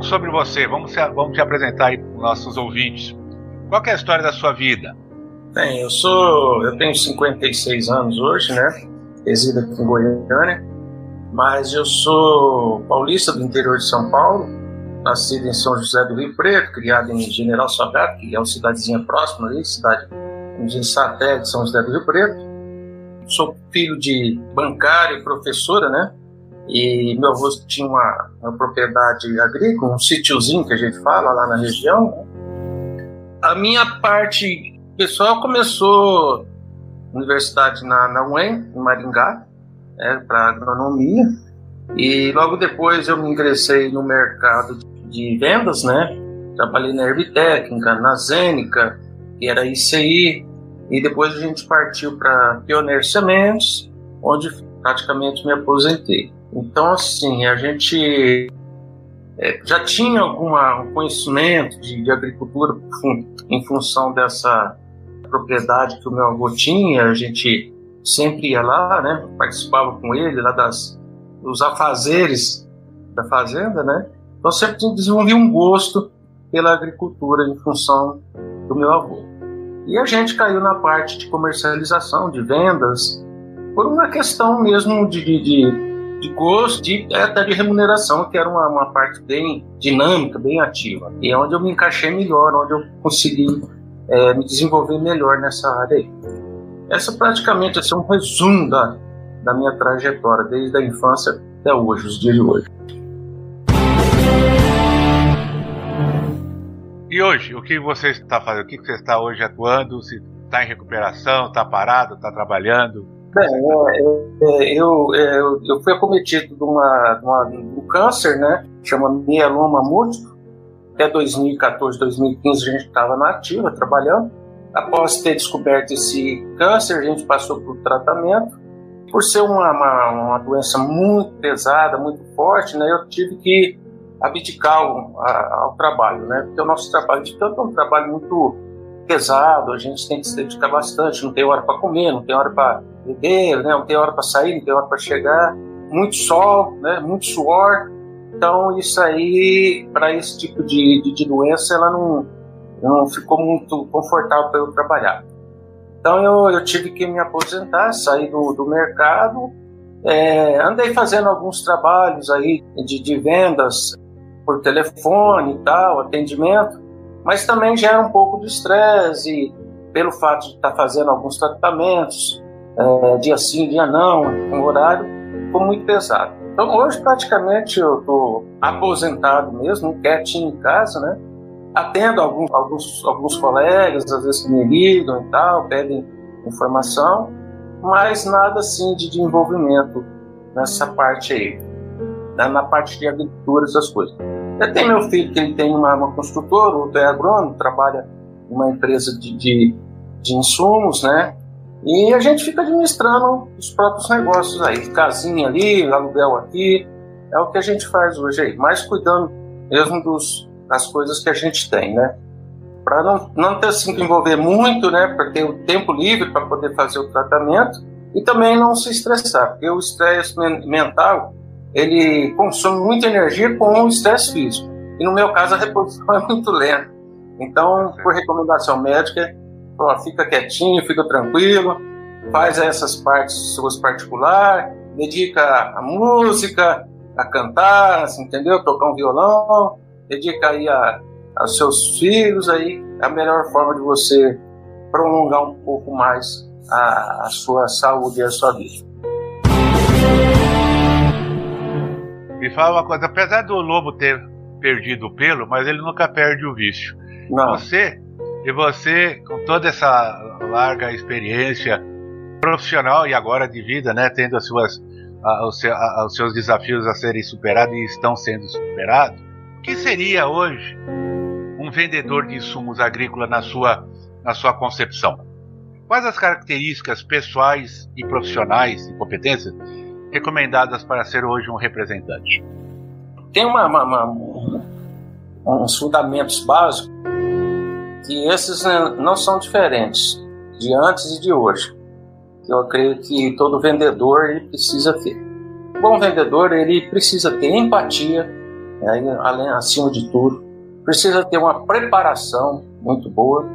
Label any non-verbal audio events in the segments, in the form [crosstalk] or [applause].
Pouco sobre você. Vamos, vamos te apresentar aí para os nossos ouvintes. Qual é a história da sua vida? Bem, eu sou. Eu tenho 56 anos hoje, né? Resido aqui em Goiânia. Mas eu sou paulista do interior de São Paulo, nascido em São José do Rio Preto, criado em General Salgado, que é uma cidadezinha próxima ali, cidade de satélite de São José do Rio Preto. Sou filho de bancário e professora, né? E meu avô tinha uma, uma propriedade agrícola, um sítiozinho que a gente fala lá na região. A minha parte pessoal começou universidade na, na UEM, em Maringá, né, para agronomia. E logo depois eu me ingressei no mercado de vendas, né? Trabalhei na Herbitécnica, na Zênica, que era ICI. E depois a gente partiu para Pioneer Sementes, onde praticamente me aposentei. Então, assim, a gente é, já tinha algum conhecimento de, de, agricultura em função dessa propriedade que o meu avô tinha. A gente sempre ia lá, né? Participava com ele lá das dos afazeres da fazenda, né? Então sempre desenvolvi um gosto pela agricultura em função do meu avô. E a gente caiu na parte de comercialização, de vendas, por uma questão mesmo de, de, de de gosto e até de remuneração, que era uma, uma parte bem dinâmica, bem ativa. E é onde eu me encaixei melhor, onde eu consegui é, me desenvolver melhor nessa área aí. Essa praticamente é um resumo da, da minha trajetória, desde a infância até hoje, os dias de hoje. E hoje, o que você está fazendo? O que você está hoje atuando? Se está em recuperação, está parado, está trabalhando? Bem, é, é, eu, é, eu, eu fui acometido de, uma, de, uma, de um câncer, né? Chama mieloma múltiplo. Até 2014, 2015 a gente estava na ativa, trabalhando. Após ter descoberto esse câncer, a gente passou por tratamento. Por ser uma, uma, uma doença muito pesada, muito forte, né? Eu tive que abdicar ao, ao trabalho, né? Porque o nosso trabalho de campo é um trabalho muito pesado, a gente tem que se dedicar bastante, não tem hora para comer, não tem hora para beber, né? não tem hora para sair, não tem hora para chegar, muito sol, né? muito suor. Então, isso aí, para esse tipo de, de, de, doença, ela não, não ficou muito confortável para eu trabalhar. Então, eu, eu tive que me aposentar, sair do, do mercado. É, andei fazendo alguns trabalhos aí de, de vendas por telefone e tal, atendimento, mas também gera um pouco de estresse pelo fato de estar fazendo alguns tratamentos, é, dia sim, dia não, um horário, ficou muito pesado. Então hoje praticamente eu estou aposentado mesmo, quietinho em casa, né? Atendo alguns, alguns, alguns colegas, às vezes que me ligam e tal, pedem informação, mas nada assim de desenvolvimento nessa parte aí, né? na parte de agricultura, essas coisas. Eu tenho meu filho que ele tem uma, uma construtora, outro é agrônomo, trabalha em uma empresa de, de, de insumos, né? E a gente fica administrando os próprios negócios aí, casinha ali, aluguel aqui, é o que a gente faz hoje aí, mas cuidando mesmo dos, das coisas que a gente tem, né? Para não, não ter assim que envolver muito, né? Para ter o tempo livre para poder fazer o tratamento e também não se estressar, porque o estresse mental ele consome muita energia com o estresse físico. E no meu caso a reposição [laughs] é muito lenta. Então, por recomendação médica, ó, fica quietinho, fica tranquilo, faz essas partes suas particulares, dedica a música, a cantar, assim, entendeu? Tocar um violão, dedica aí a, aos seus filhos, aí é a melhor forma de você prolongar um pouco mais a, a sua saúde e a sua vida. Me fala uma coisa, apesar do lobo ter perdido o pelo, mas ele nunca perde o vício. Não. Você e você, com toda essa larga experiência profissional e agora de vida, né, tendo as suas, a, os, a, os seus desafios a serem superados e estão sendo superados, o que seria hoje um vendedor de insumos agrícolas na sua, na sua concepção? Quais as características pessoais e profissionais e competências recomendadas para ser hoje um representante? Tem uma, uma, uma, uns fundamentos básicos que esses né, não são diferentes de antes e de hoje. Eu creio que todo vendedor ele precisa ter. Um bom vendedor ele precisa ter empatia, né, além acima de tudo, precisa ter uma preparação muito boa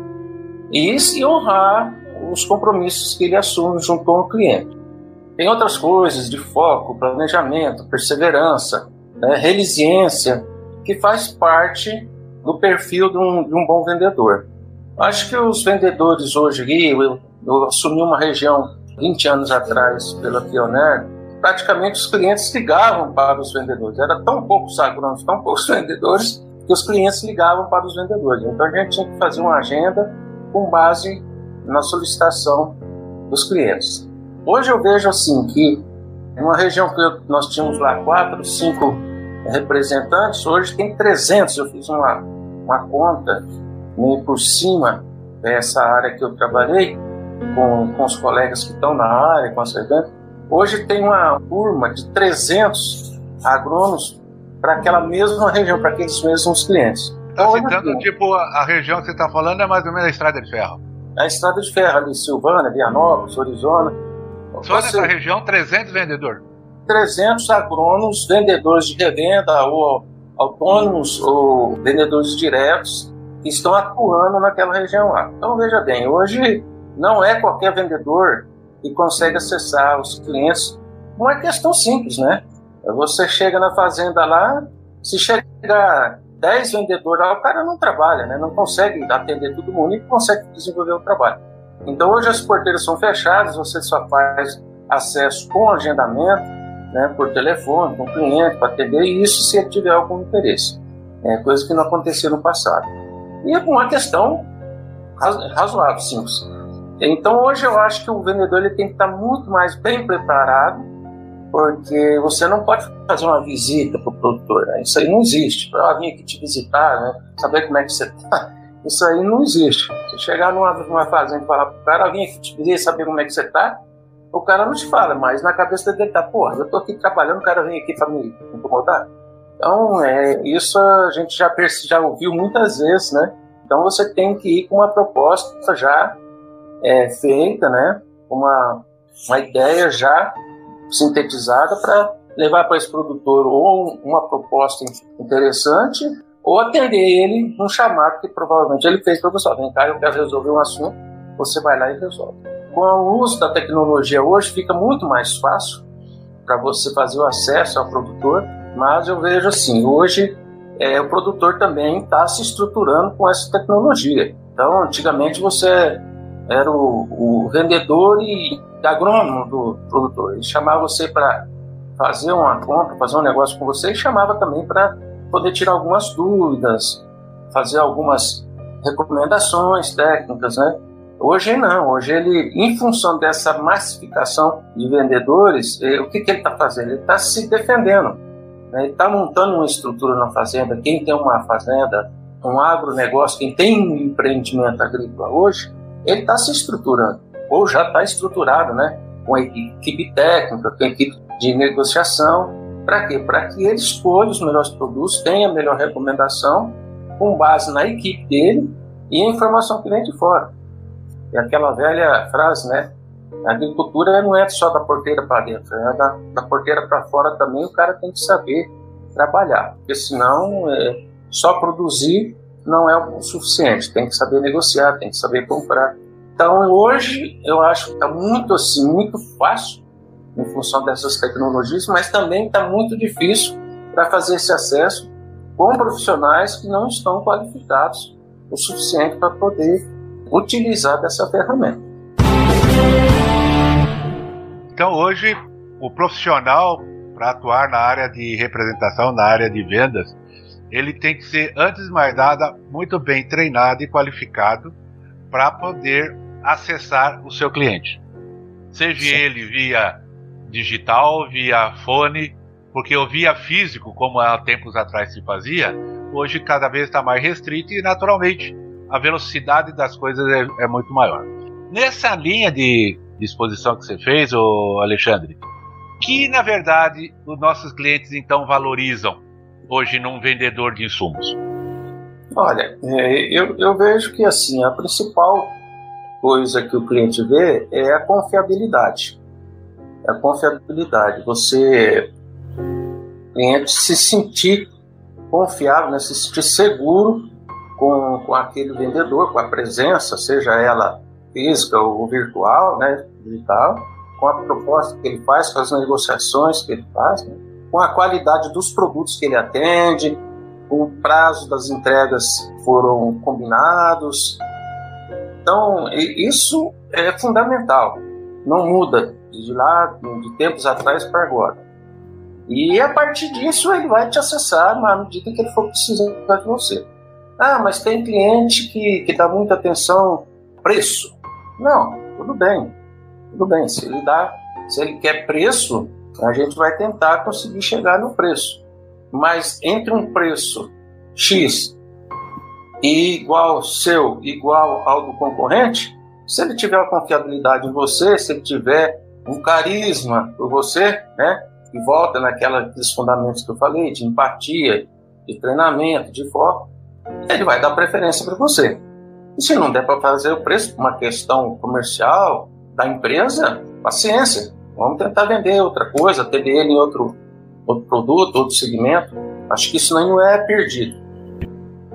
e se honrar os compromissos que ele assume junto com o cliente. Tem outras coisas de foco, planejamento, perseverança, né, resiliência, que faz parte do perfil de um, de um bom vendedor. Acho que os vendedores hoje, eu, eu assumi uma região 20 anos atrás pela Pioneer, praticamente os clientes ligavam para os vendedores. Era tão poucos agrônomos, tão poucos [laughs] vendedores, que os clientes ligavam para os vendedores. Então a gente tinha que fazer uma agenda com base na solicitação dos clientes. Hoje eu vejo assim que uma região que nós tínhamos lá quatro, cinco representantes, hoje tem 300. Eu fiz uma, uma conta meio por cima dessa área que eu trabalhei com, com os colegas que estão na área, com a Serdan. Hoje tem uma turma de 300 agrônomos para aquela mesma região, para aqueles mesmos clientes. Está citando, tipo, a, a região que você está falando é mais ou menos a Estrada de Ferro. A Estrada de Ferro ali, Silvânia, Vianópolis, Arizona. Só você... nessa região, 300 vendedores? 300 agrônomos, vendedores de revenda ou autônomos ou vendedores diretos que estão atuando naquela região lá. Então veja bem, hoje não é qualquer vendedor que consegue acessar os clientes. Não é questão simples, né? Você chega na fazenda lá, se chegar 10 vendedores lá, o cara não trabalha, né? Não consegue atender todo mundo e consegue desenvolver o trabalho. Então hoje as porteiras são fechadas, você só faz acesso com agendamento né, por telefone, com o cliente, para atender isso se ele tiver algum interesse. É coisa que não acontecia no passado. E é uma questão razoável, simples. Então hoje eu acho que o vendedor ele tem que estar muito mais bem preparado, porque você não pode fazer uma visita para o produtor. Né? Isso aí não existe. Para vir aqui te visitar, né? saber como é que você está. Isso aí não existe. Você chegar numa, numa fazenda e falar para o cara, vir aqui te visitar, saber como é que você está, o cara não te fala, mas na cabeça dele tá, porra, eu tô aqui trabalhando, o cara vem aqui para me incomodar. Então, é, isso a gente já, já ouviu muitas vezes, né? Então você tem que ir com uma proposta já é, feita, né? Uma, uma ideia já sintetizada para levar para esse produtor ou uma proposta interessante ou atender ele num chamado que provavelmente ele fez para você. Vem cá, eu quero resolver um assunto, você vai lá e resolve com o uso da tecnologia hoje fica muito mais fácil para você fazer o acesso ao produtor, mas eu vejo assim, hoje é, o produtor também está se estruturando com essa tecnologia. Então, antigamente você era o, o vendedor e agrônomo do produtor. Ele chamava você para fazer uma compra, fazer um negócio com você e chamava também para poder tirar algumas dúvidas, fazer algumas recomendações técnicas, né? Hoje não, hoje ele, em função dessa massificação de vendedores, eh, o que, que ele está fazendo? Ele está se defendendo. Né? Ele está montando uma estrutura na fazenda. Quem tem uma fazenda, um agronegócio, quem tem um empreendimento agrícola hoje, ele está se estruturando, ou já está estruturado, né? com a equipe técnica, com a equipe de negociação. Para quê? Para que ele escolha os melhores produtos, tenha a melhor recomendação, com base na equipe dele e a informação que vem de fora. É aquela velha frase, né? A agricultura não é só da porteira para dentro, é da, da porteira para fora também. O cara tem que saber trabalhar, porque senão é, só produzir não é o suficiente. Tem que saber negociar, tem que saber comprar. Então hoje eu acho que está muito assim, muito fácil em função dessas tecnologias, mas também está muito difícil para fazer esse acesso com profissionais que não estão qualificados o suficiente para poder utilizar dessa ferramenta. Então hoje o profissional para atuar na área de representação, na área de vendas, ele tem que ser antes de mais nada muito bem treinado e qualificado para poder acessar o seu cliente. seja Sim. ele via digital, via fone, porque o via físico, como há tempos atrás se fazia, hoje cada vez está mais restrito e naturalmente a velocidade das coisas é, é muito maior. Nessa linha de, exposição que você fez, ô Alexandre, que na verdade os nossos clientes então valorizam hoje num vendedor de insumos? Olha, é, eu, eu vejo que assim a principal coisa que o cliente vê é a confiabilidade. A confiabilidade. Você, cliente, se sentir confiável, né, se sentir seguro com, com aquele vendedor, com a presença, seja ela física ou virtual, né, digital, com a proposta que ele faz, com as negociações que ele faz, né, com a qualidade dos produtos que ele atende, com o prazo das entregas foram combinados. Então, isso é fundamental, não muda de lá, de tempos atrás para agora. E a partir disso ele vai te acessar na medida que ele for precisando de você. Ah, mas tem cliente que, que dá muita atenção preço. Não, tudo bem. Tudo bem. Se ele dá, se ele quer preço, a gente vai tentar conseguir chegar no preço. Mas entre um preço X e igual seu, igual ao do concorrente, se ele tiver uma confiabilidade em você, se ele tiver um carisma por você, né? E volta naqueles fundamentos que eu falei, de empatia, de treinamento, de foco, ele vai dar preferência para você. E se não der para fazer o preço, uma questão comercial da empresa, paciência. Vamos tentar vender outra coisa, atender ele em outro, outro produto, outro segmento. Acho que isso não é perdido.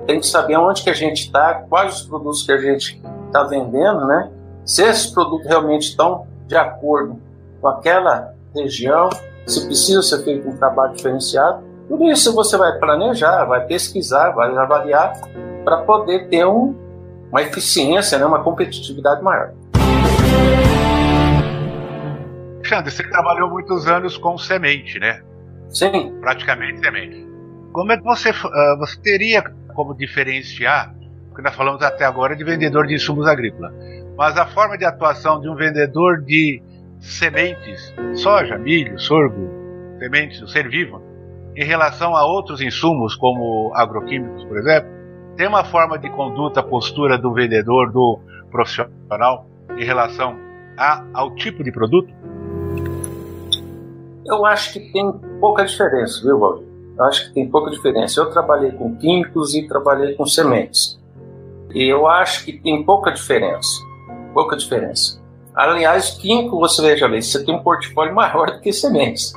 Tem que saber onde que a gente está, quais os produtos que a gente está vendendo, né? Se esses produtos realmente estão de acordo com aquela região, se precisa ser feito um trabalho diferenciado, tudo isso você vai planejar, vai pesquisar, vai avaliar para poder ter um, uma eficiência, né, uma competitividade maior. Alexandre, você trabalhou muitos anos com semente, né? Sim. Praticamente semente. Como é que você, uh, você teria como diferenciar, porque nós falamos até agora de vendedor de insumos agrícolas, mas a forma de atuação de um vendedor de sementes, soja, milho, sorgo, sementes, o ser vivo, em relação a outros insumos, como agroquímicos, por exemplo, tem uma forma de conduta, postura do vendedor, do profissional, em relação a, ao tipo de produto? Eu acho que tem pouca diferença, viu, Valdir? Eu acho que tem pouca diferença. Eu trabalhei com químicos e trabalhei com sementes. E eu acho que tem pouca diferença. Pouca diferença. Aliás, químico, você veja bem, você tem um portfólio maior do que sementes.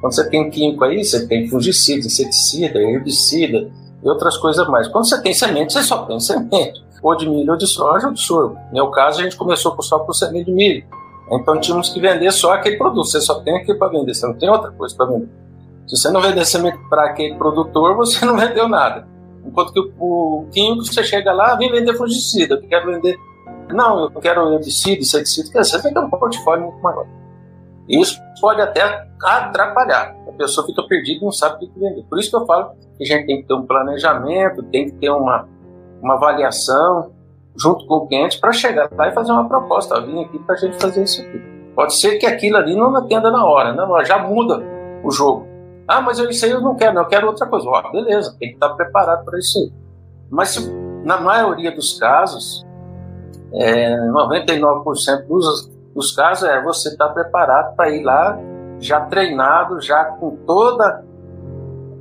Quando você tem químico aí, você tem fungicida, inseticida, herbicida e outras coisas mais. Quando você tem semente, você só tem semente. Ou de milho, ou de soja, ou de sorgo. No meu caso, a gente começou só com semente de milho. Então tínhamos que vender só aquele produto. Você só tem aquilo para vender, você não tem outra coisa para vender. Se você não vender semente para aquele produtor, você não vendeu nada. Enquanto que o, químico, você chega lá, vem vender fungicida, eu quero vender. Não, eu quero herbicida, inseticida, você tem um portfólio muito maior. Isso pode até atrapalhar. A pessoa fica perdida e não sabe o que vender. Por isso que eu falo que a gente tem que ter um planejamento, tem que ter uma, uma avaliação junto com o cliente para chegar lá e fazer uma proposta. Vim aqui para a gente fazer isso aqui. Pode ser que aquilo ali não atenda na hora, né? já muda o jogo. Ah, mas eu, isso aí eu não quero, eu quero outra coisa. Ó, beleza, tem que estar preparado para isso aí. Mas se, na maioria dos casos, é, 99% dos, dos casos é você estar preparado para ir lá, já treinado, já com toda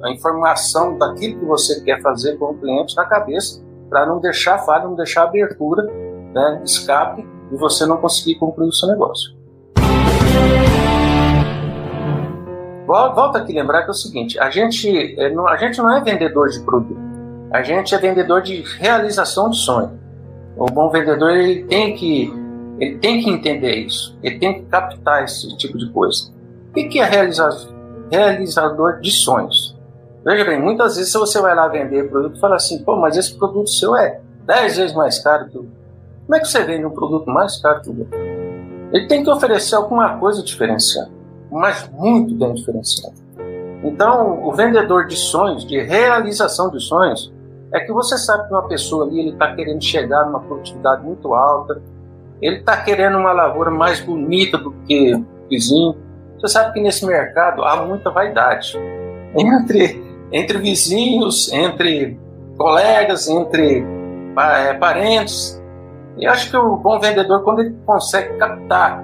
a informação daquilo que você quer fazer com o cliente na cabeça, para não deixar falha, não deixar abertura, né, escape e você não conseguir concluir o seu negócio. Volta aqui lembrar que é o seguinte: a gente, é, a gente não é vendedor de produto, a gente é vendedor de realização de sonho. O bom vendedor ele tem que ele tem que entender isso, ele tem que captar esse tipo de coisa. O que é realizador, de sonhos? Veja bem, muitas vezes você vai lá vender produto e fala assim, pô, mas esse produto seu é 10 vezes mais caro que o Como é que você vende um produto mais caro que o outro? Ele tem que oferecer alguma coisa diferenciada mas muito bem diferenciado. Então, o vendedor de sonhos, de realização de sonhos, é que você sabe que uma pessoa ali está querendo chegar numa produtividade muito alta, ele está querendo uma lavoura mais bonita do que o vizinho. Você sabe que nesse mercado há muita vaidade entre, entre vizinhos, entre colegas, entre é, parentes. E acho que o bom vendedor, quando ele consegue captar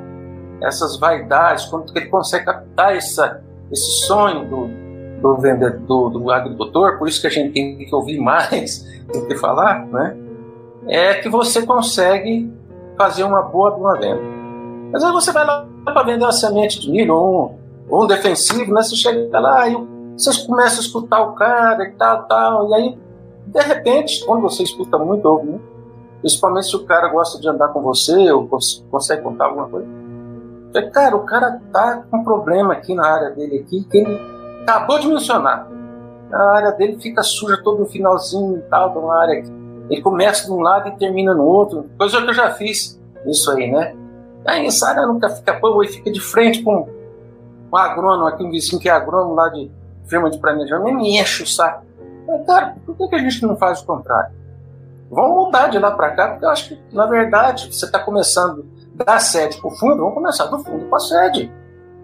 essas vaidades, quando ele consegue captar essa, esse sonho do, do vendedor, do, agricultor, por isso que a gente tem que ouvir mais [laughs] do que falar, né? É que você consegue fazer uma boa uma venda. Mas aí você vai lá para vender uma semente de milho ou um, ou um defensivo, né? Você chega lá e vocês começam a escutar o cara e tal, tal, e aí, de repente, quando você escuta muito, ouve muito, principalmente se o cara gosta de andar com você ou consegue contar alguma coisa, é, cara, o cara tá com um problema aqui na área dele aqui, que ele acabou de mencionar. A área dele fica suja todo no finalzinho e tal, de uma área aqui. Ele começa de um lado e termina no outro, coisa que eu já fiz isso aí, né? Aí essa área nunca fica boa e fica de frente com um agrônomo aqui, um vizinho que é agrônomo lá de firma de planejamento, me enche o saco. Mas, cara, por que, que a gente não faz o contrário? Vamos mudar de lá para cá, porque eu acho que, na verdade, você está começando da sede para o fundo, vamos começar do fundo para a sede.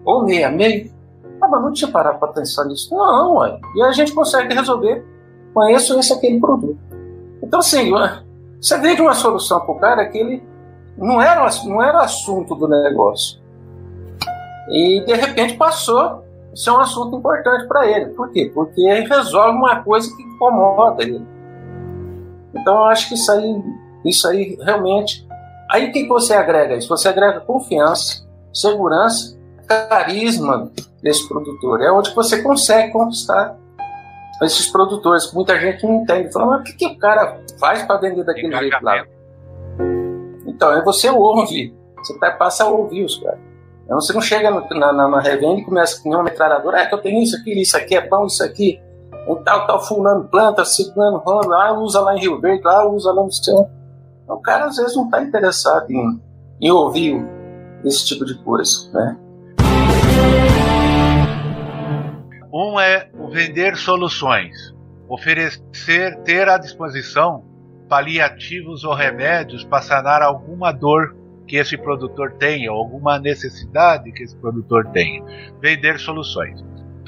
Ou meia, meio. Ah, mas não tinha parado para pensar nisso. Não, ué. E a gente consegue resolver com esse ou esse aquele produto. Então, assim, você vende uma solução para o cara que ele não era, não era assunto do negócio. E, de repente, passou isso é um assunto importante para ele. Por quê? Porque ele resolve uma coisa que incomoda ele. Então eu acho que isso aí, isso aí realmente. Aí o que, que você agrega isso? Você agrega confiança, segurança, carisma desse produtor. É onde você consegue conquistar esses produtores. Muita gente não entende. Fala, mas o que, que o cara faz para vender daquele jeito lá? Então, aí você ouve. Você passa a ouvir os caras. Então você não chega na, na, na revenda e começa com uma metralhadora, é que eu tenho isso aqui, isso aqui é bom, isso aqui, um tal, tal, fulano planta, ciclano rola, lá usa lá em Rio Verde, lá usa lá no céu. Então, o cara às vezes não está interessado em, em ouvir esse tipo de coisa, né? Um é o vender soluções, oferecer, ter à disposição paliativos ou remédios para sanar alguma dor que esse produtor tenha, alguma necessidade que esse produtor tenha. Vender soluções.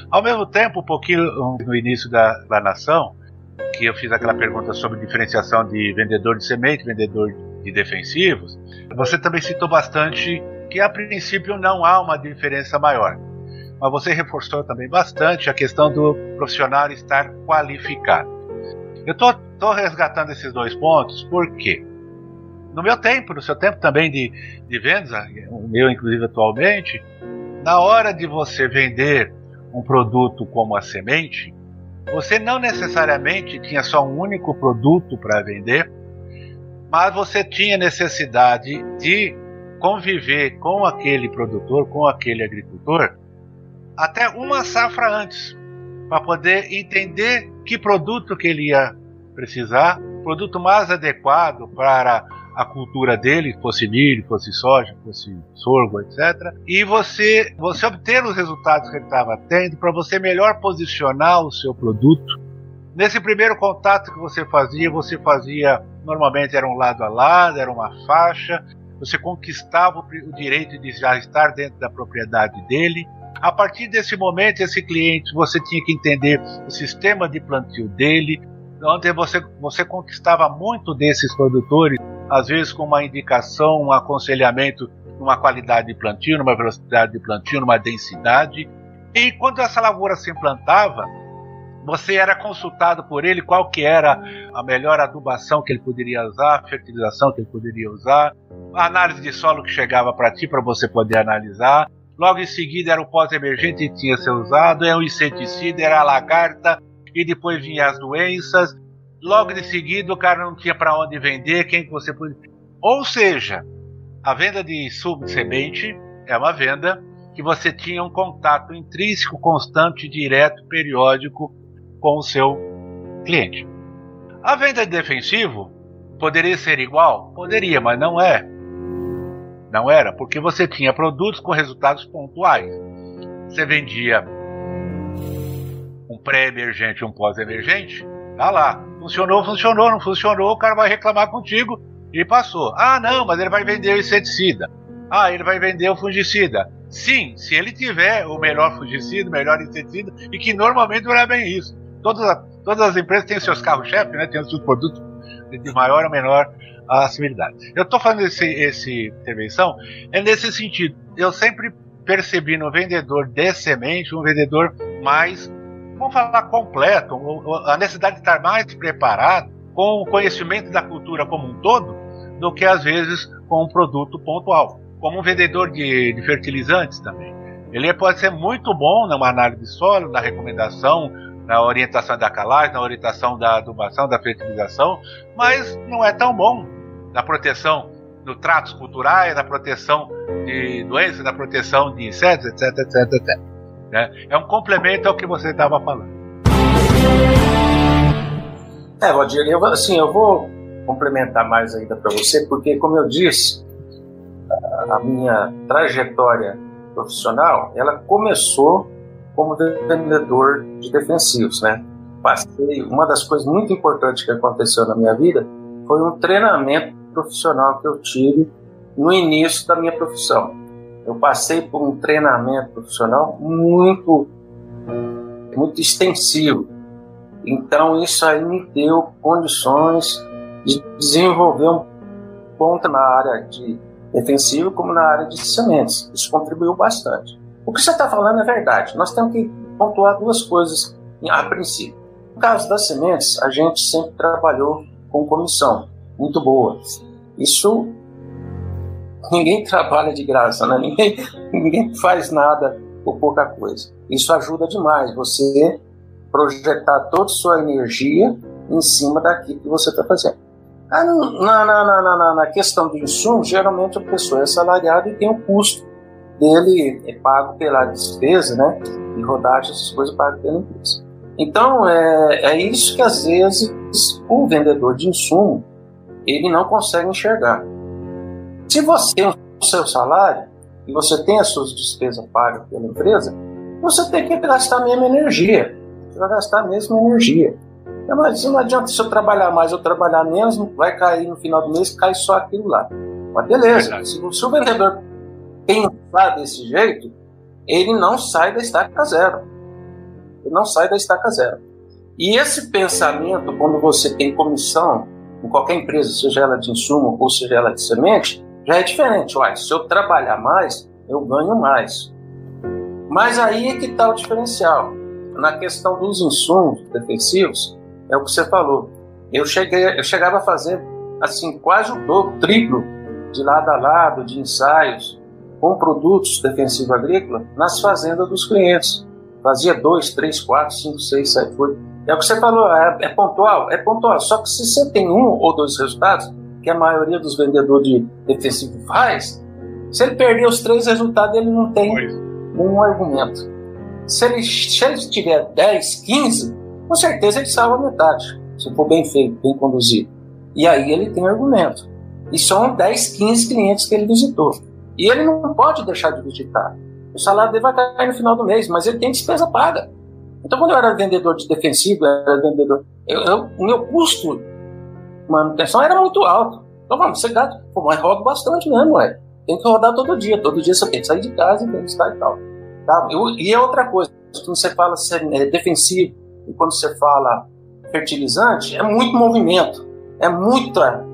Ao mesmo tempo, um pouquinho no início da explanação, que eu fiz aquela pergunta sobre diferenciação de vendedor de semente, vendedor de defensivos, você também citou bastante que a princípio não há uma diferença maior. Mas você reforçou também bastante a questão do profissional estar qualificado. Eu estou resgatando esses dois pontos porque no meu tempo, no seu tempo também de, de vendas, o meu inclusive atualmente, na hora de você vender um produto como a semente, você não necessariamente tinha só um único produto para vender, mas você tinha necessidade de conviver com aquele produtor, com aquele agricultor, até uma safra antes, para poder entender que produto que ele ia precisar, produto mais adequado para a cultura dele, fosse milho, fosse soja, fosse sorgo, etc. E você, você obter os resultados que ele estava tendo para você melhor posicionar o seu produto. Nesse primeiro contato que você fazia, você fazia normalmente era um lado a lado, era uma faixa. Você conquistava o direito de já estar dentro da propriedade dele. A partir desse momento, esse cliente você tinha que entender o sistema de plantio dele, onde você, você conquistava muito desses produtores às vezes com uma indicação, um aconselhamento numa qualidade de plantio, numa velocidade de plantio, numa densidade. E quando essa lavoura se implantava, você era consultado por ele qual que era a melhor adubação que ele poderia usar, a fertilização que ele poderia usar, a análise de solo que chegava para ti para você poder analisar. Logo em seguida era o pós-emergente que tinha ser usado, é o inseticida, era a lagarta, e depois vinham as doenças, logo de seguida o cara não tinha para onde vender, quem que você podia. Ou seja, a venda de subsemente é uma venda que você tinha um contato intrínseco, constante, direto, periódico com o seu cliente. A venda de defensivo poderia ser igual? Poderia, mas não é. Não era, porque você tinha produtos com resultados pontuais. Você vendia um pré-emergente um pós-emergente, tá lá. Funcionou, funcionou, não funcionou, o cara vai reclamar contigo E passou. Ah, não, mas ele vai vender o inseticida. Ah, ele vai vender o fungicida. Sim, se ele tiver o melhor fungicida, o melhor inseticida, e que normalmente não é bem isso. Todas, todas as empresas têm seus carros-chefe, né? Têm os seus produtos de maior ou menor acessibilidade. Eu estou fazendo esse, esse intervenção é nesse sentido. Eu sempre percebi no vendedor de semente um vendedor mais, vamos falar, completo, a necessidade de estar mais preparado com o conhecimento da cultura como um todo do que às vezes com um produto pontual. Como um vendedor de, de fertilizantes também. Ele pode ser muito bom numa análise de solo, na recomendação, na orientação da calagem, na orientação da adubação, da fertilização, mas não é tão bom na proteção no tratos culturais, na proteção de doenças, na proteção de insetos, etc, etc, etc. Né? É um complemento ao que você estava falando. É, Valdir, eu, assim, eu vou complementar mais ainda para você, porque, como eu disse, a minha trajetória profissional, ela começou como vendedor de defensivos, né? Passei, uma das coisas muito importantes que aconteceu na minha vida foi um treinamento profissional que eu tive no início da minha profissão. Eu passei por um treinamento profissional muito, muito extensivo. Então isso aí me deu condições de desenvolver um ponto na área de defensivo como na área de sementes. Isso contribuiu bastante. O que você está falando é verdade. Nós temos que pontuar duas coisas a princípio. No caso das sementes, a gente sempre trabalhou com comissão muito boa. Isso ninguém [laughs] trabalha de graça, né? ninguém, ninguém faz nada por pouca coisa. Isso ajuda demais você projetar toda a sua energia em cima daquilo que você está fazendo. Ah, na, na, na, na, questão do insumo, geralmente a pessoa é salariada e tem o custo dele é pago pela despesa, né? E rodagem, essas coisas pago pela empresa. Então, é, é isso que às vezes o vendedor de insumo ele não consegue enxergar. Se você tem o seu salário e você tem as suas despesas pagas pela empresa, você tem que gastar a mesma energia. Você vai gastar a mesma energia. Mas não adianta se eu trabalhar mais ou trabalhar menos, vai cair no final do mês, cai só aquilo lá. Mas beleza, se, se o vendedor pensar desse jeito, ele não sai da estaca zero. Ele não sai da estaca zero. E esse pensamento, quando você tem comissão em qualquer empresa, seja ela de insumo ou seja ela de semente, já é diferente. Olha, se eu trabalhar mais, eu ganho mais. Mas aí é que está o diferencial. Na questão dos insumos defensivos, é o que você falou. Eu, cheguei, eu chegava a fazer assim quase o dobro, triplo de lado a lado, de ensaios com produtos defensivo agrícola nas fazendas dos clientes. Fazia dois, três, quatro, cinco, seis, sete, oito é o que você falou, é, é, pontual? É pontual. Só que se você tem um ou dois resultados, que a maioria dos vendedores de defensivo faz, se ele perder os três resultados, ele não tem nenhum argumento. Se ele, se ele tiver 10, 15, com certeza ele salva metade, se for bem feito, bem conduzido. E aí ele tem argumento. E são 10, 15 clientes que ele visitou. E ele não pode deixar de visitar. O salário dele vai cair no final do mês, mas ele tem despesa paga. Então, quando eu era vendedor de defensivo, era vendedor, eu, eu, o meu custo de manutenção era muito alto. Então, vamos, você gasta, pô, mas roda bastante mesmo, ué. Tem que rodar todo dia. Todo dia você tem que sair de casa e tem que estar e tal. Tá? Eu, e é outra coisa, quando você fala é defensivo e quando você fala fertilizante, é muito movimento, é muita.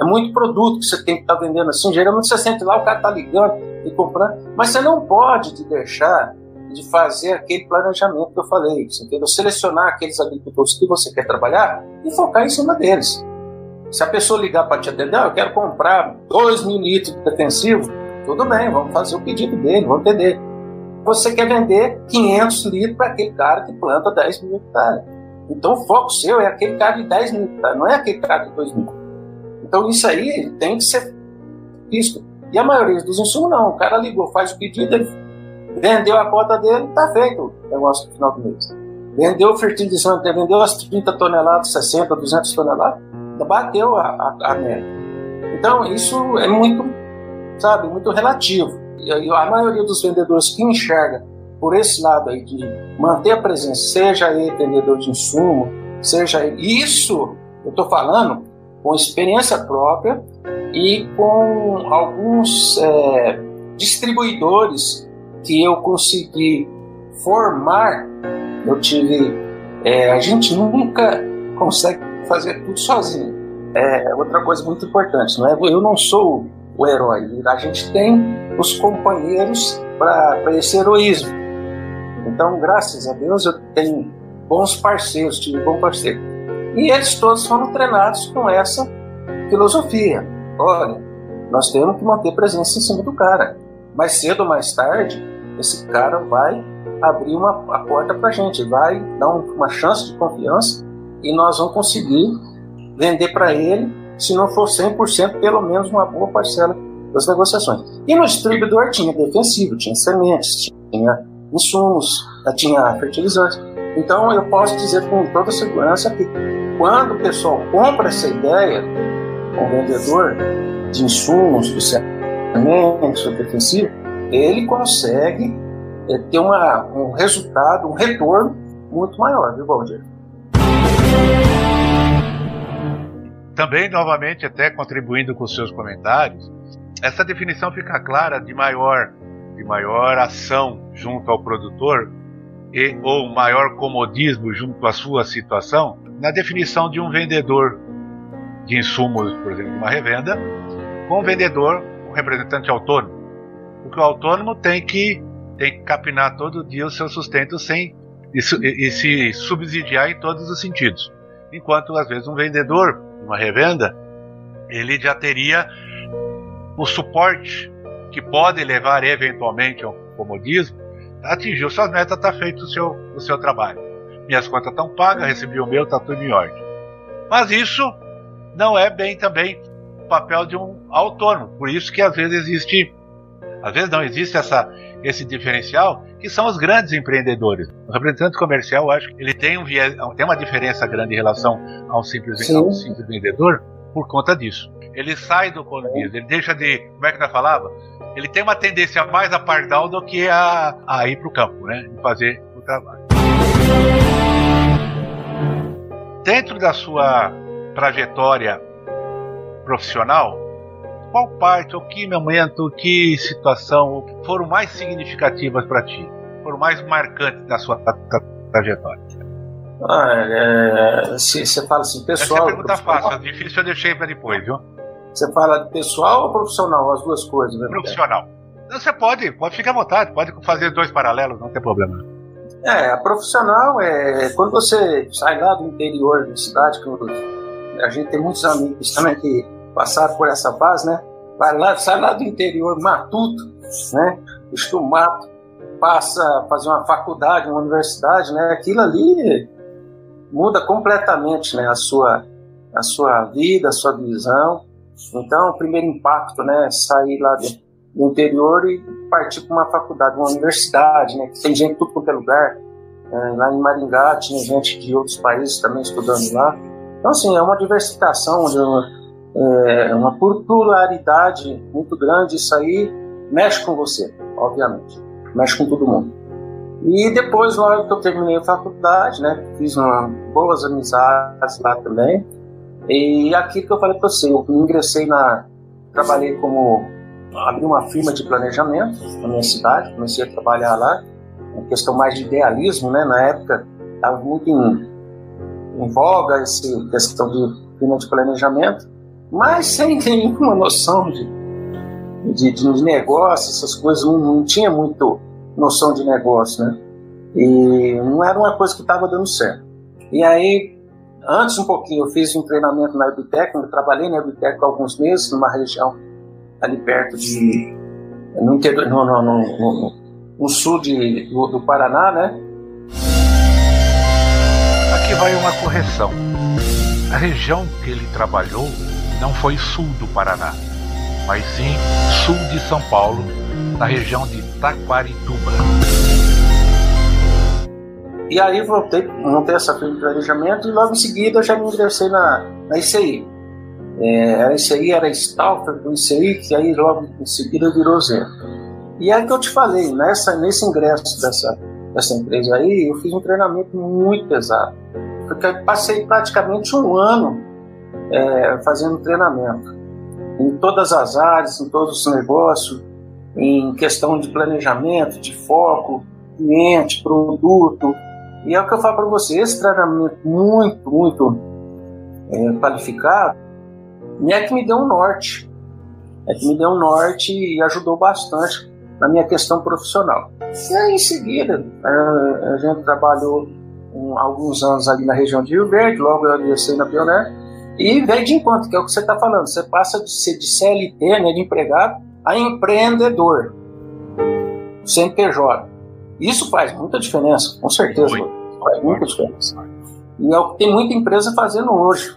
É muito produto que você tem que estar tá vendendo assim. Geralmente você sente lá, o cara está ligando e comprando, mas você não pode deixar de fazer aquele planejamento que eu falei, entendeu? Selecionar aqueles agricultores que você quer trabalhar e focar em cima deles. Se a pessoa ligar para te atender, ah, eu quero comprar 2 mil litros de defensivo, tudo bem, vamos fazer o pedido dele, vamos entender. Você quer vender 500 litros para aquele cara que planta 10 mil hectares. Então o foco seu é aquele cara de 10 mil hectares, não é aquele cara de 2 mil. Então isso aí tem que ser visto. E a maioria dos insumos não. O cara ligou, faz o pedido, Vendeu a cota dele, está feito o negócio no final do mês. Vendeu o fertilizante, vendeu as 30 toneladas, 60, 200 toneladas, bateu a, a, a média. Então, isso é muito, sabe, muito relativo. E a maioria dos vendedores que enxerga por esse lado aí de manter a presença, seja ele vendedor de insumo, seja ele. Isso, eu estou falando com experiência própria e com alguns é, distribuidores que eu consegui formar. Eu tive. É, a gente nunca consegue fazer tudo sozinho. É outra coisa muito importante, não é? Eu não sou o herói. A gente tem os companheiros para esse heroísmo. Então, graças a Deus, eu tenho bons parceiros, tive bom parceiro. E eles todos foram treinados com essa filosofia. Olha, nós temos que manter presença em cima do cara. Mais cedo ou mais tarde, esse cara vai abrir uma, a porta para a gente, vai dar um, uma chance de confiança e nós vamos conseguir vender para ele, se não for 100%, pelo menos uma boa parcela das negociações. E no distribuidor tinha defensivo, tinha sementes, tinha insumos, tinha fertilizantes. Então eu posso dizer com toda segurança que quando o pessoal compra essa ideia, o vendedor de insumos, de sementes, do defensivo, ele consegue é, ter uma, um resultado, um retorno muito maior, viu, Valdir? Também, novamente, até contribuindo com os seus comentários, essa definição fica clara de maior, de maior ação junto ao produtor e ou maior comodismo junto à sua situação na definição de um vendedor de insumos, por exemplo, de uma revenda, com um vendedor, um representante autônomo. Porque o autônomo tem que, tem que capinar todo dia o seu sustento sem e, e se subsidiar em todos os sentidos. Enquanto, às vezes, um vendedor de uma revenda, ele já teria o suporte que pode levar eventualmente ao comodismo, atingiu suas metas, está feito o seu, o seu trabalho. Minhas contas estão pagas, recebi o meu, está tudo em ordem. Mas isso não é bem também o papel de um autônomo. Por isso que às vezes existe, às vezes não existe essa, esse diferencial, que são os grandes empreendedores. O representante comercial, eu acho que ele tem, um viés, tem uma diferença grande em relação ao simples, ao simples vendedor por conta disso. Ele sai do colonismo, ele deixa de. Como é que nós falava? Ele tem uma tendência mais a pardal do que a, a ir para o campo, né? E fazer o trabalho. Dentro da sua trajetória profissional, qual parte, ou que momento, que situação foram mais significativas para ti? Foram mais marcantes da sua trajetória? Ah, é, se você fala assim, pessoal. Essa é pergunta fácil, difícil eu deixei para depois, viu? Você fala de pessoal ou profissional? As duas coisas, né? Profissional. Você pode, pode ficar à vontade, pode fazer dois paralelos, não tem problema. É, a profissional é quando você sai lá do interior da cidade, que a gente tem muitos amigos também que passaram por essa fase, né? Vai lá, sai lá do interior matuto, né? Estou mato, passa a fazer uma faculdade, uma universidade, né? Aquilo ali muda completamente, né? A sua, a sua vida, a sua visão. Então, o primeiro impacto, né, sair lá do interior e partir para uma faculdade, uma universidade, né, que tem gente de tudo quanto é lugar. É, lá em Maringá tinha gente de outros países também estudando lá. Então, assim, é uma diversificação, uma, é, uma pluralidade muito grande. Isso aí mexe com você, obviamente. Mexe com todo mundo. E depois, logo que eu terminei a faculdade, né, fiz uma, boas amizades lá também. E aquilo que eu falei para você, eu ingressei na. Trabalhei como. abri uma firma de planejamento na minha cidade, comecei a trabalhar lá. Uma questão mais de idealismo, né? Na época estava muito em, em voga essa questão de firma de planejamento, mas sem [laughs] nenhuma noção de, de, de negócio, essas coisas, não, não tinha muito noção de negócio, né? E não era uma coisa que estava dando certo. E aí Antes, um pouquinho, eu fiz um treinamento na Ebitec, eu trabalhei na Ebitec há alguns meses, numa região ali perto de. no, interior, no, no, no, no sul de, do, do Paraná, né? Aqui vai uma correção. A região que ele trabalhou não foi sul do Paraná, mas sim sul de São Paulo, na região de Taquarituba. E aí voltei, montei essa firma de planejamento e logo em seguida já me ingressei na, na ICI. É, a ICI era Stauffer do ICI, que aí logo em seguida virou Zero. E é que eu te falei, nessa, nesse ingresso dessa, dessa empresa aí, eu fiz um treinamento muito pesado. Porque passei praticamente um ano é, fazendo treinamento em todas as áreas, em todos os negócios, em questão de planejamento, de foco, cliente, produto. E é o que eu falo para você, esse treinamento muito, muito é, qualificado, é que me deu um norte. É que me deu um norte e ajudou bastante na minha questão profissional. E aí, em seguida, a, gente trabalhou um, alguns anos ali na região de Rio Verde, logo eu ingressei na Pioneer, e veio de encontro, que é o que você está falando. Você passa de ser de CLT, né, de empregado, a empreendedor, CNPJ. Isso faz muita diferença, com certeza. Muito. Faz muita diferença. E é o que tem muita empresa fazendo hoje.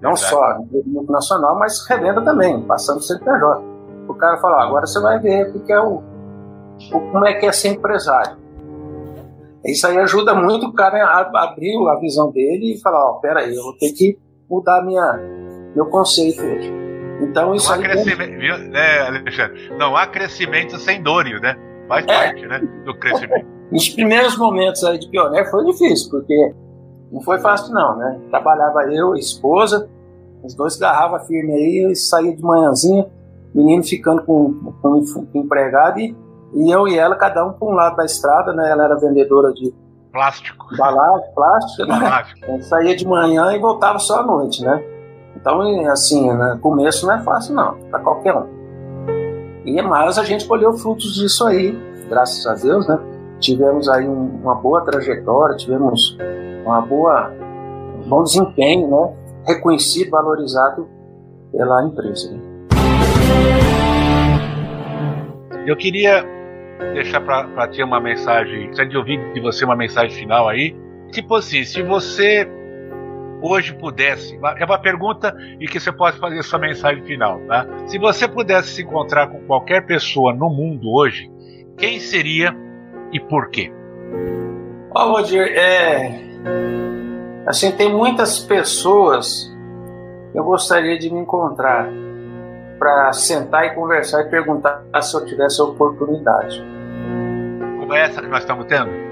Não Exato. só multinacional, mas revenda também, passando CNPJ. O cara fala, ah, agora você vai ver o que é o, o, como é que é ser empresário. Isso aí ajuda muito o cara a abrir a visão dele e falar, ó, oh, peraí, eu vou ter que mudar minha, meu conceito hoje. Então isso não há crescimento, viu, né, Alexandre? Não há crescimento sem dor, né? Faz é. parte, né, do crescimento. [laughs] Nos primeiros momentos aí de pioneiro foi difícil, porque não foi fácil não, né? Trabalhava eu, esposa, os dois garravam firme aí, eu saía de manhãzinha, menino ficando com, com, com empregado e, e eu e ela, cada um para um lado da estrada, né? Ela era vendedora de plástico. Plástico, né? Plástico. saía de manhã e voltava só à noite, né? Então, assim, né? começo não é fácil não, para qualquer um. E mas a gente colheu frutos disso aí, graças a Deus, né? Tivemos aí um, uma boa trajetória, tivemos uma boa, um bom desempenho, né? Reconhecido, valorizado pela empresa. Né? Eu queria deixar para ti uma mensagem, gostaria de ouvir de você uma mensagem final aí. Tipo assim, se você hoje pudesse, é uma pergunta e que você pode fazer sua mensagem final, tá? Se você pudesse se encontrar com qualquer pessoa no mundo hoje, quem seria e por quê? Ó, oh, Roger, é... Assim, tem muitas pessoas que eu gostaria de me encontrar para sentar e conversar e perguntar se eu tivesse a oportunidade. Como é essa que nós estamos tendo?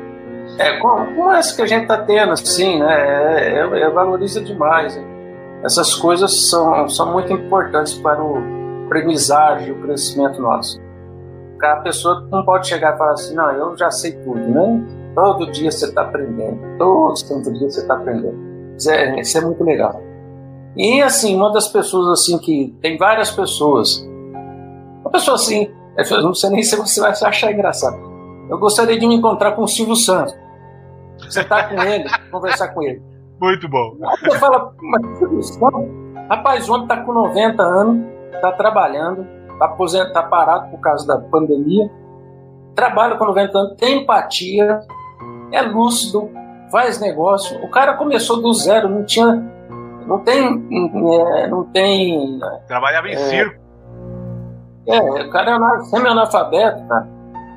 É, como, essa que a gente está tendo, assim, né? É, é, valoriza demais. Né? Essas coisas são, são muito importantes para o aprendizagem, o crescimento nosso. A pessoa não pode chegar e falar assim, não, eu já sei tudo, né? Todo dia você está aprendendo, todo santo dia você está aprendendo. Isso é, isso é muito legal. E assim, uma das pessoas assim que tem várias pessoas, uma pessoa assim, eu não sei nem se você vai achar engraçado. Eu gostaria de me encontrar com o Silvio Santos. Você tá com ele, conversar com ele. Muito bom. Você fala, mas Santos, rapaz, o homem tá com 90 anos, tá trabalhando, tá aposentado, tá parado por causa da pandemia, trabalha com 90 anos, tem empatia, é lúcido, faz negócio. O cara começou do zero, não tinha não tem. É, não tem. Trabalhava em é, circo. É, o cara é semi-analfabeto, cara.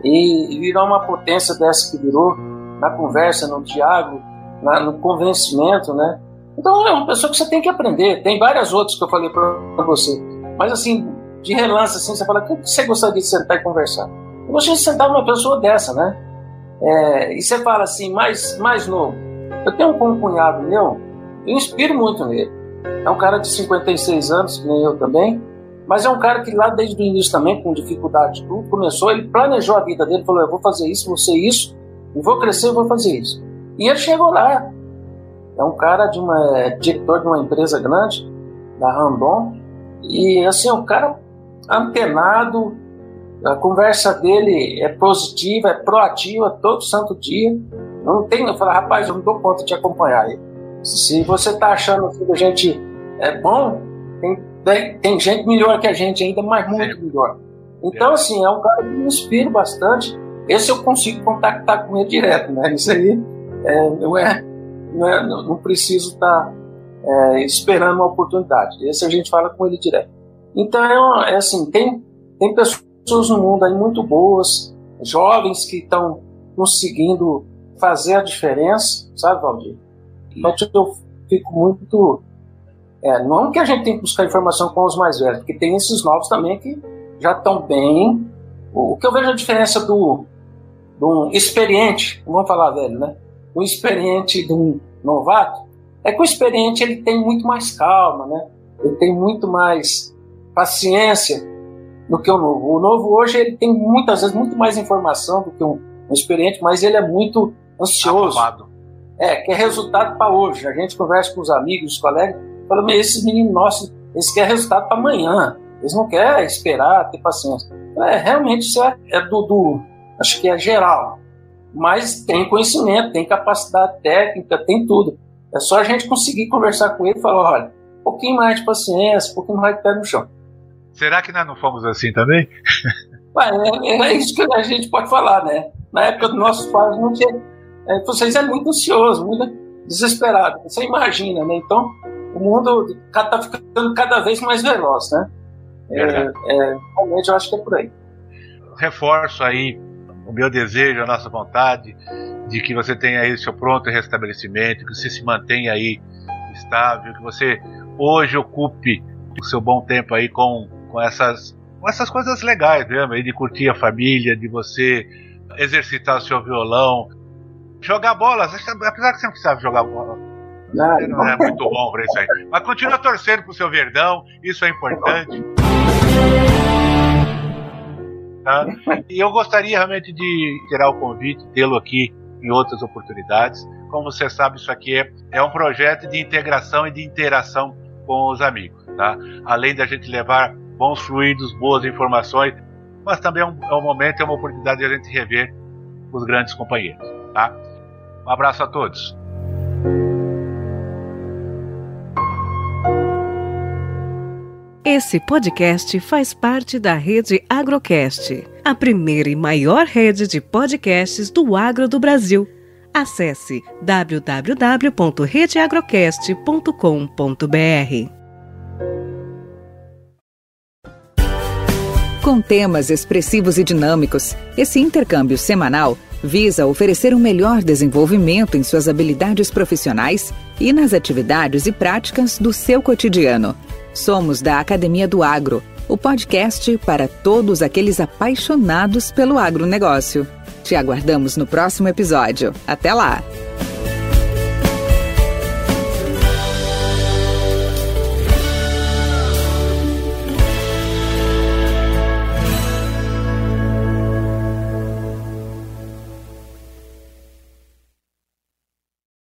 E virou uma potência dessa que virou, na conversa, no diálogo, na, no convencimento, né? Então é uma pessoa que você tem que aprender. Tem várias outras que eu falei para você. Mas assim, de relance, assim, você fala, o que você gostaria de sentar e conversar? Eu gostaria de sentar uma pessoa dessa, né? É, e você fala assim, mais, mais novo. Eu tenho um cunhado meu, eu inspiro muito nele. É um cara de 56 anos, que nem eu também, mas é um cara que lá desde o início também, com dificuldade tudo, começou, ele planejou a vida dele, falou, eu vou fazer isso, vou ser isso, e vou crescer, vou fazer isso. E ele chegou lá. É um cara de uma é, diretor de uma empresa grande, da Randon, e assim, é um cara antenado, a conversa dele é positiva, é proativa todo santo dia. Não tem, eu falo, rapaz, eu não dou conta de acompanhar ele. Se você está achando que a gente é bom, tem, tem gente melhor que a gente ainda, mas muito melhor. Então, assim, é um cara que me inspira bastante. Esse eu consigo contactar com ele direto, né? Isso aí é, não, é, não, é, não preciso estar tá, é, esperando uma oportunidade. Esse a gente fala com ele direto. Então, é, é assim, tem, tem pessoas no mundo aí muito boas, jovens que estão conseguindo fazer a diferença, sabe, Valdir? Então eu fico muito. É, não que a gente tem que buscar informação com os mais velhos, porque tem esses novos também que já estão bem. O que eu vejo a diferença do, do um experiente, vamos falar velho, né? Um experiente de um novato É que o experiente ele tem muito mais calma, né? Ele tem muito mais paciência do que o novo. O novo hoje ele tem muitas vezes muito mais informação do que um, um experiente, mas ele é muito ansioso. Afobado. É, quer resultado para hoje. A gente conversa com os amigos, os colegas, fala, mas esses meninos nossos, eles querem resultado para amanhã. Eles não querem esperar, ter paciência. É, realmente isso é, é do, do, acho que é geral. Mas tem conhecimento, tem capacidade técnica, tem tudo. É só a gente conseguir conversar com ele e falar, olha, um pouquinho mais de paciência, um pouquinho mais de pé no chão. Será que nós não fomos assim também? [laughs] Ué, é, é, isso que a gente pode falar, né? Na época dos nossos pais, não tinha, é, vocês é muito ansioso, muito desesperado. Você imagina, né? Então, o mundo está ficando cada vez mais veloz, né? É, é, realmente, eu acho que é por aí. Reforço aí o meu desejo, a nossa vontade de que você tenha aí o seu pronto restabelecimento, que você se mantenha aí estável, que você hoje ocupe o seu bom tempo aí com com essas, com essas coisas legais mesmo, aí de curtir a família, de você exercitar o seu violão, jogar bola, apesar que você não precisava jogar bola. Não, não é muito bom para isso aí. Mas continua torcendo pro seu Verdão, isso é importante. Tá? E eu gostaria realmente de tirar o convite, tê-lo aqui em outras oportunidades. Como você sabe, isso aqui é, é um projeto de integração e de interação com os amigos. Tá? Além da gente levar bons fluidos, boas informações, mas também é um, é um momento, é uma oportunidade de a gente rever os grandes companheiros. Tá? Um abraço a todos. Esse podcast faz parte da rede Agrocast, a primeira e maior rede de podcasts do agro do Brasil. Acesse www.redeagrocast.com.br. Com temas expressivos e dinâmicos, esse intercâmbio semanal visa oferecer um melhor desenvolvimento em suas habilidades profissionais e nas atividades e práticas do seu cotidiano. Somos da Academia do Agro, o podcast para todos aqueles apaixonados pelo agronegócio. Te aguardamos no próximo episódio. Até lá!